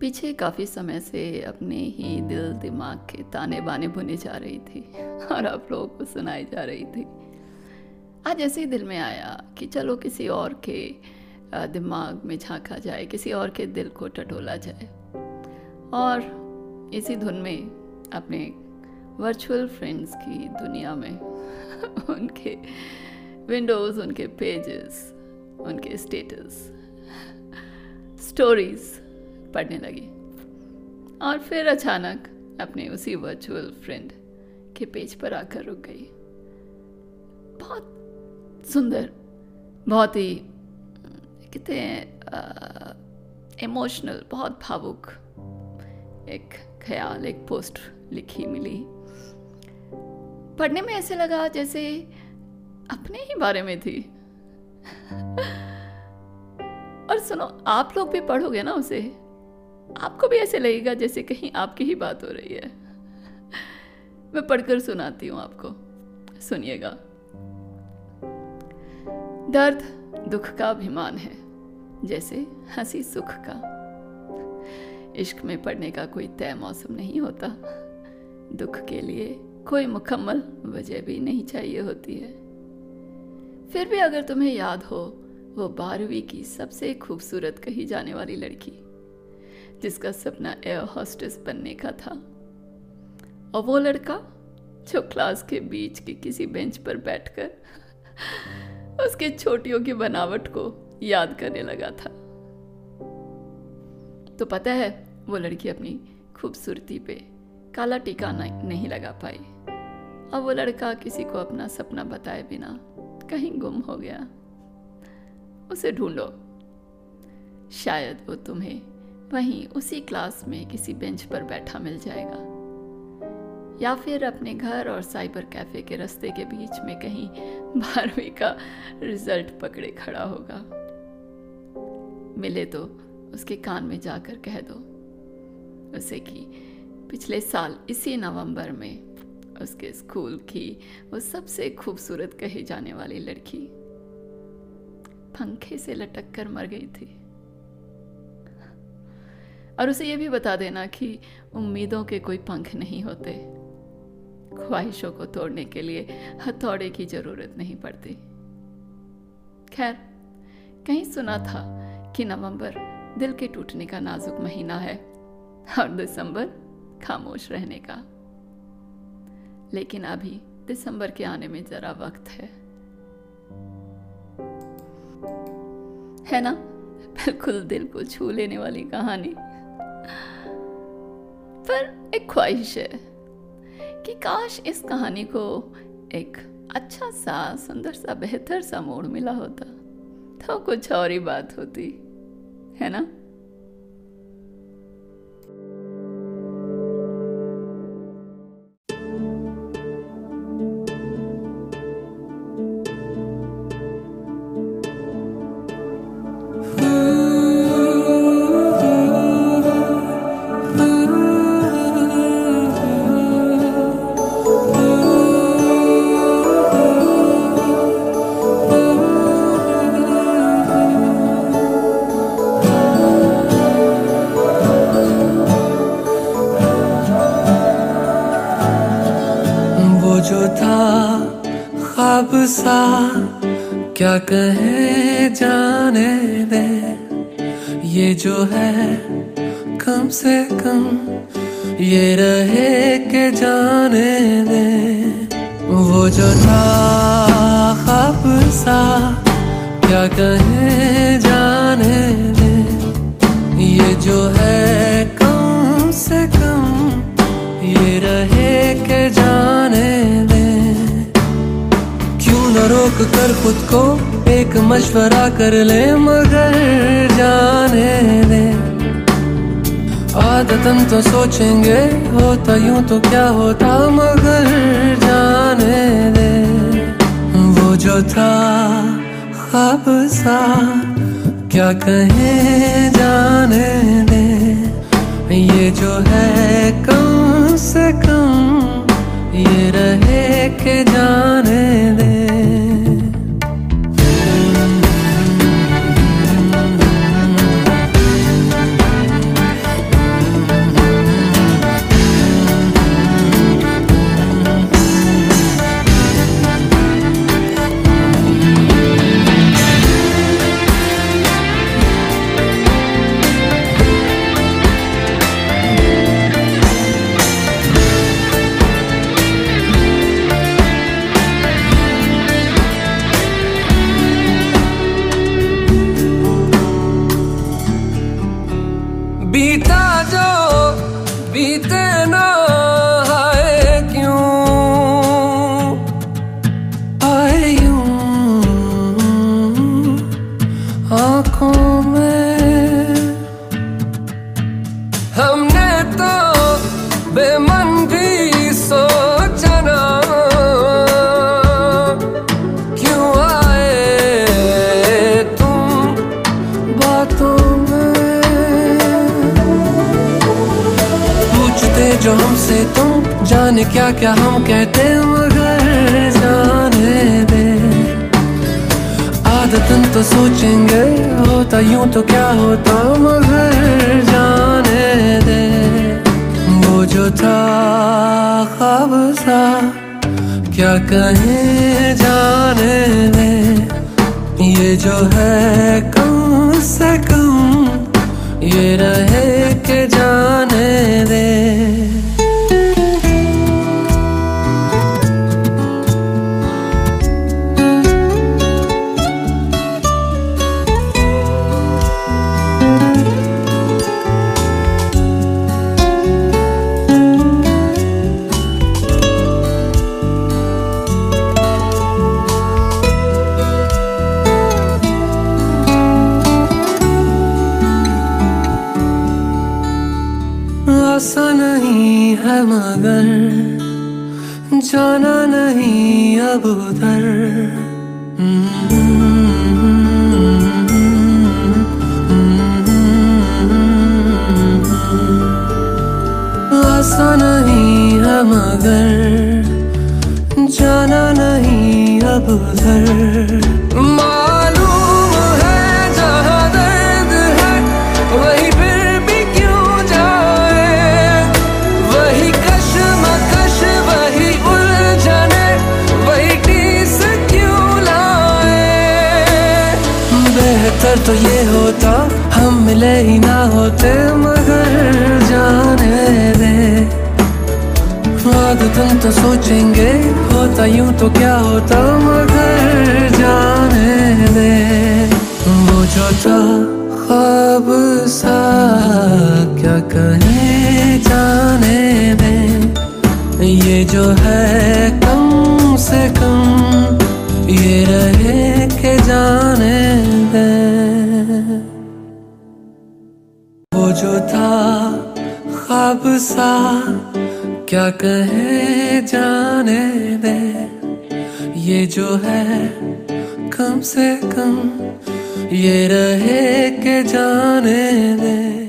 पीछे काफ़ी समय से अपने ही दिल, दिमाग के ताने बाने बुने जा रही थी और आप लोगों को सुनाई जा रही थी। आज ऐसे ही दिल में आया कि चलो किसी और के दिमाग में झांका जाए, किसी और के दिल को टटोला जाए। और इसी धुन में अपने वर्चुअल फ्रेंड्स की दुनिया में उनके विंडोज़ उनके पेजेस उनके स्टेटस स्टोरीज़ पढ़ने लगी। और फिर अचानक अपने उसी वर्चुअल फ्रेंड के पेज पर आकर रुक गई। बहुत सुंदर, बहुत ही कहते हैं इमोशनल बहुत भावुक एक ख्याल, एक पोस्ट लिखी मिली। पढ़ने में ऐसे लगा जैसे अपने ही बारे में थी। और सुनो, आप लोग भी पढ़ोगे ना उसे? आपको भी ऐसे लगेगा जैसे कहीं आपकी ही बात हो रही है। मैं पढ़कर सुनाती हूँ आपको। सुनिएगा। दर्द, दुख का अभिमान है, जैसे हँसी सुख का। इश्क में पढ़ने का कोई तय मौसम नहीं होता। दुख के लिए कोई मुकम्मल वजह भी नहीं चाहिए होती है। फिर भी अगर तुम्हें याद हो, वो बारहवीं की सबसे खूबसूरत कही जाने वाली लड़की, जिसका सपना एयर हॉस्टेस बनने का था। और वो लड़का, जो क्लास के बीच के किसी बेंच पर बैठकर उसके छोटियों की बनावट को याद करने लगा था। तो पता है, वो लड़की अपनी खूबसूरती पे काला टीका नहीं लगा पाई। और वो लड़का किसी को अपना सपना बताए बिना कहीं गुम हो गया। उसे ढूंढो। शायद वो तुम्हें वहीं उसी क्लास में किसी बेंच पर बैठा मिल जाएगा। या फिर अपने घर और साइबर कैफ़े के रास्ते के बीच में कहीं बारहवीं का रिज़ल्ट पकड़े खड़ा होगा। मिले तो उसके कान में जाकर कह दो। उसे कि पिछले साल इसी नवंबर में उसके स्कूल की वो सबसे खूबसूरत कही जाने वाली लड़की पंखे से लटक कर मर गई थी। और उसे यह भी बता देना कि उम्मीदों के कोई पंख नहीं होते। ख्वाहिशों को तोड़ने के लिए हथौड़े की ज़रूरत नहीं पड़ती। खैर, कहीं सुना था कि नवंबर दिल के टूटने का नाजुक महीना है और दिसंबर खामोश रहने का। लेकिन अभी दिसंबर के आने में जरा वक्त है। है ना? बिल्कुल दिल को छू लेने वाली कहानी। पर एक ख्वाहिश है कि काश इस कहानी को एक अच्छा सा, सुंदर सा, बेहतर सा मोड़ मिला होता तो कुछ और ही बात होती, है ना? सा क्या कहे जाने दे? ये जो है, कम से कम ये रहे के जाने दे। वो जो था खाब सा क्या कहे जाने दे? ये जो है, कम से कम ये रहे के जाने रोक कर खुद को। एक मशवरा कर ले, मगर जाने दे। आदतन तो सोचेंगे, होता यूँ तो क्या होता? मगर जाने दे। वो जो था, खाब सा, क्या कहे जाने जीते ना आए क्यों? आए यूँ। आँखों में हमने तो बेमन भी जाने क्या क्या हम कहते मगर जाने दे। आदतन तो सोचेंगे, होता यूँ तो क्या होता मगर जाने दे। वो जो था सा, क्या कहें जाने दे। ये जो है कम से कम, ये रहे के जाने दे। मगर जाना नहीं अब उधर बेहतर तो ये होता, हम मिले ही ना होते, मगर जाने दे। आदतन तो सोचेंगे, होता यूँ तो क्या होता, मगर जाने दे। वो जो था, ख्वाब सा, क्या कहे, जाने दे। ये जो है, कम से कम, ये रहे के जाने जो था ख्वाब सा क्या कहे जाने दे? ये जो है कम से कम, ये रहे के जाने दे।